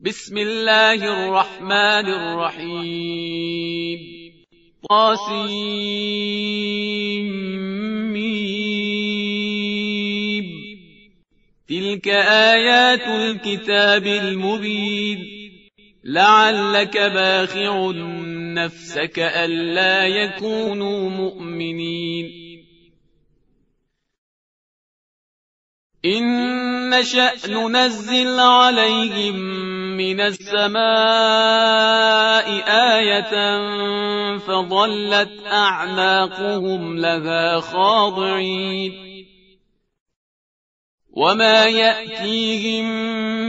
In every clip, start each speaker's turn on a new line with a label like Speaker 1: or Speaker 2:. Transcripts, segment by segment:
Speaker 1: بسم الله الرحمن الرحيم. طاسيم تلك آيات الكتاب المبين. لعلك باخع نفسك ألا يكونوا مؤمنين. إن نشأ ننزل عليهم من السماء آية فظلت أعناقهم لها خاضعين. وما يأتيهم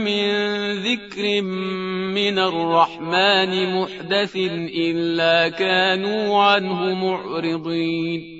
Speaker 1: من ذكر من الرحمن محدث إلا كانوا عنه معرضين.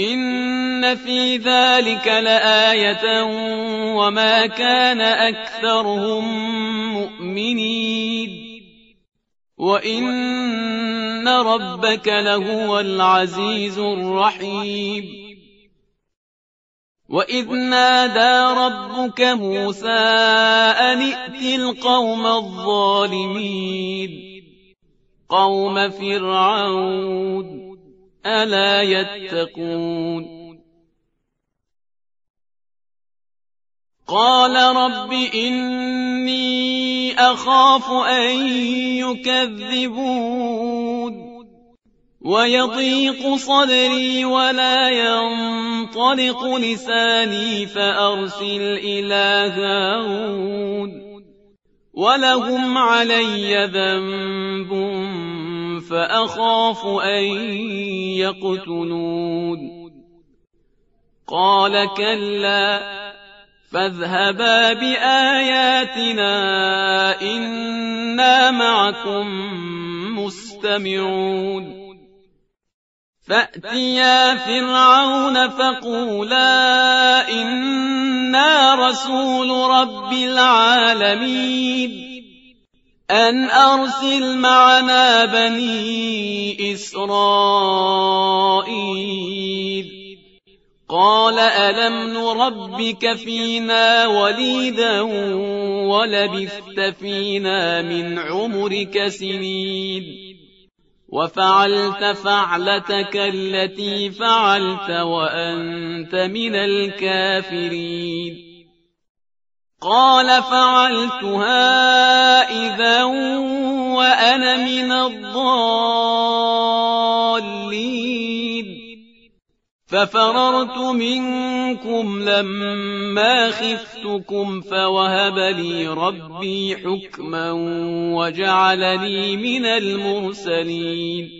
Speaker 1: إن في ذلك لآية وما كان أكثرهم مؤمنين وإن ربك لهو العزيز الرحيم وإذ نادى ربك موسى أن ائت القوم الظالمين قوم فرعون ألا يتقون؟ قال رب إني أخاف أن يكذبون. ويضيق صدري ولا ينطلق لساني فأرسل إلى هارون. ولهم علي ذنب فأخاف أن يقتلون. قال كلا فاذهبا بآياتنا إنا معكم مستمعون. فأتيا فرعون فقولا إنا رسول رب العالمين. أن أرسل معنا بني إسرائيل. قال ألم نربك فينا وليدا ولبثت فينا من عمرك سنين. وفعلت فعلتك التي فعلت وأنت من الكافرين. قال فعلتها إذا وأنا من الضالين. ففررت منكم لما خفتكم فوهب لي ربي حكما وجعلني من المرسلين.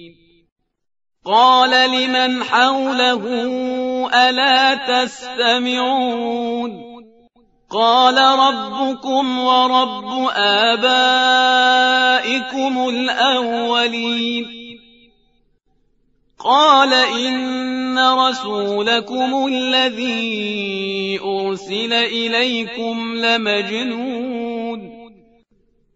Speaker 1: قال لمن حوله ألا تستمعون؟ قال ربكم ورب آبائكم الأولين. قال إن رسولكم الذي أرسل إليكم لمجنون.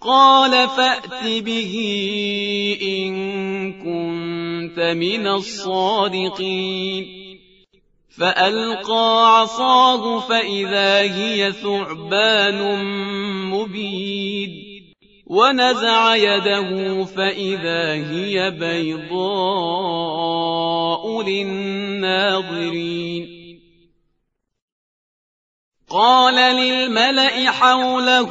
Speaker 1: قال فأت به إن كنت من الصادقين. فألقى عصاه فإذا هي ثعبان مبين. ونزع يده فإذا هي بيضاء للناظرين. قال للملأ حوله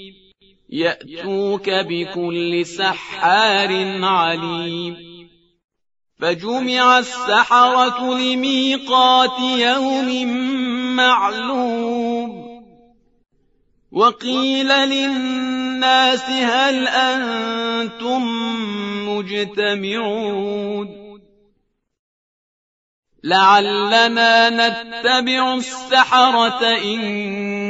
Speaker 1: يأتوك بكل سحار عليم. فجمع السحرة لميقات يوم معلوم. وقيل للناس هل أنتم مجتمعون. لعلنا نتبع السحرة إن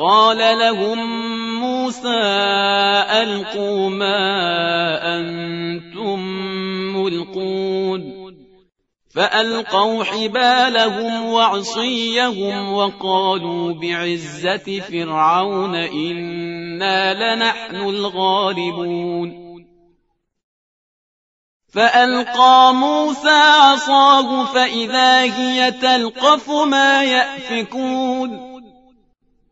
Speaker 1: قال لهم موسى ألقوا ما أنتم ملقون. فألقوا حبالهم وعصيهم وقالوا بعزة فرعون إنا لنحن الغالبون. فألقى موسى عصاه فإذا هي تلقف ما يأفكون.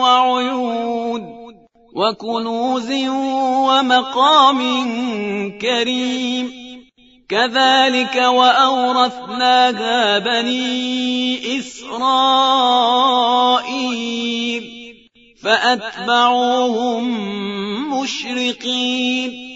Speaker 1: وعيون وكنوز ومقام كريم. كذلك وأورثناها بني إسرائيل فأتبعوهم مشرقين.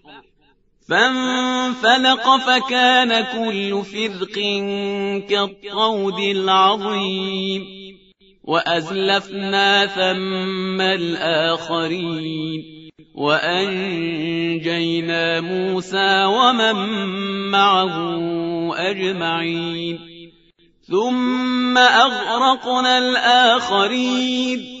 Speaker 1: فانفلق فكان كل فرق كالطود العظيم وأزلفنا ثم الآخرين وأنجينا موسى ومن معه أجمعين ثم أغرقنا الآخرين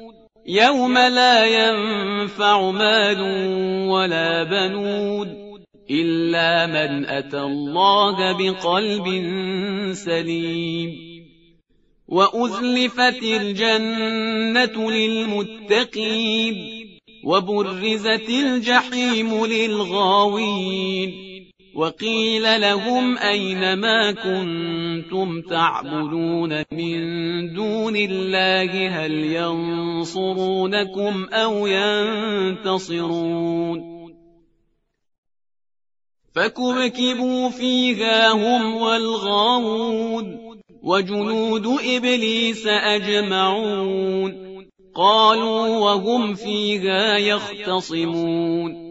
Speaker 1: يوم لا ينفع مال ولا بنون إلا من أتى الله بقلب سليم. وأزلفت الجنة للمتقين وبرزت الجحيم للغاوين. وقيل لهم أين ما كنتم تعبدون من دون الله؟ هل ينصرونكم أو ينتصرون؟ فكبكبوا فيها هم والغاوون وجنود إبليس أجمعون قالوا وهم فيها يختصمون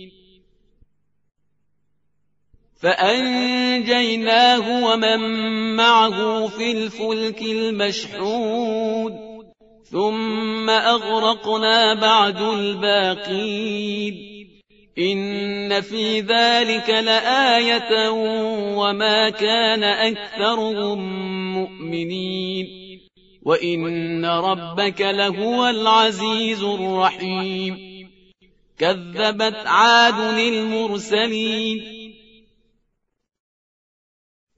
Speaker 1: فأنجيناه ومن معه في الفلك المشحود ثم أغرقنا بعد الباقين. إن في ذلك لآية وما كان أكثرهم مؤمنين. وإن ربك لهو العزيز الرحيم. كذبت عاد المرسلين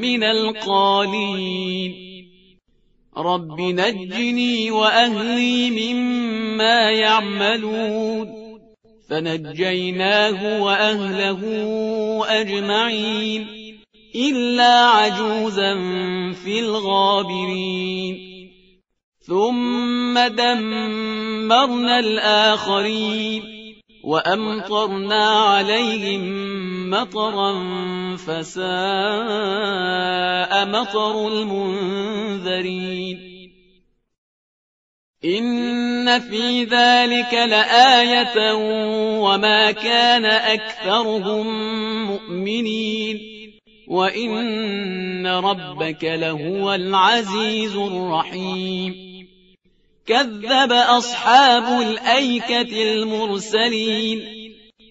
Speaker 1: من القالين. رب نجني وأهلي مما يعملون. فنجيناه وأهله أجمعين. إلا عجوزا في الغابرين. ثم دمرنا الآخرين. وأمطرنا عليهم مطرا فساء مطر المنذرين. إن في ذلك لآية وما كان أكثرهم مؤمنين. وإن ربك لهو العزيز الرحيم. كذب أصحاب الأيكة المرسلين.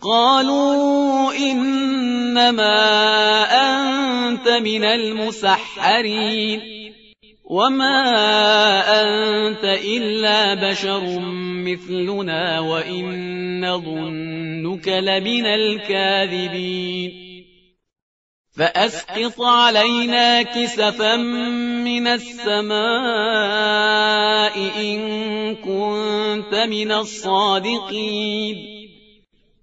Speaker 1: قالوا إنما أنت من المسحرين وما أنت إلا بشر مثلنا وإن نظنك لمن الكاذبين فأسقط علينا كسفا من السماء إن كنت من الصادقين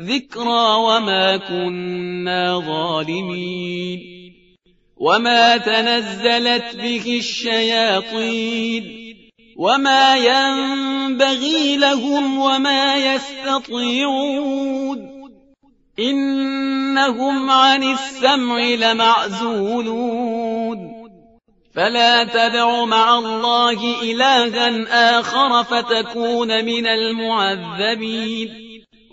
Speaker 1: ذكرى وما كنا ظالمين وما تنزلت به الشياطين وما ينبغي لهم وما يستطيعون إنهم عن السمع لمعزولون فلا تدع مع الله إلها آخر فتكون من المعذبين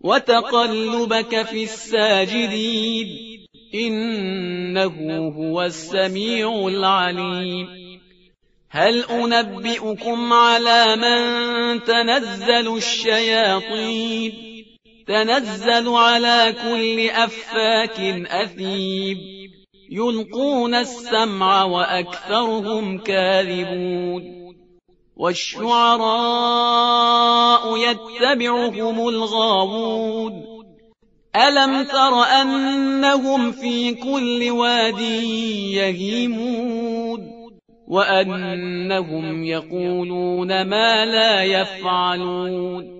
Speaker 1: وتقلبك في الساجدين. إنه هو السميع العليم. هل أنبئكم على من تنزل الشياطين؟ تنزل على كل أفاك أثيب يلقون السمع وأكثرهم كاذبون. والشعراء يتبعهم الغاوون. ألم تر أنهم في كل واد يهيمون؟ وأنهم يقولون ما لا يفعلون.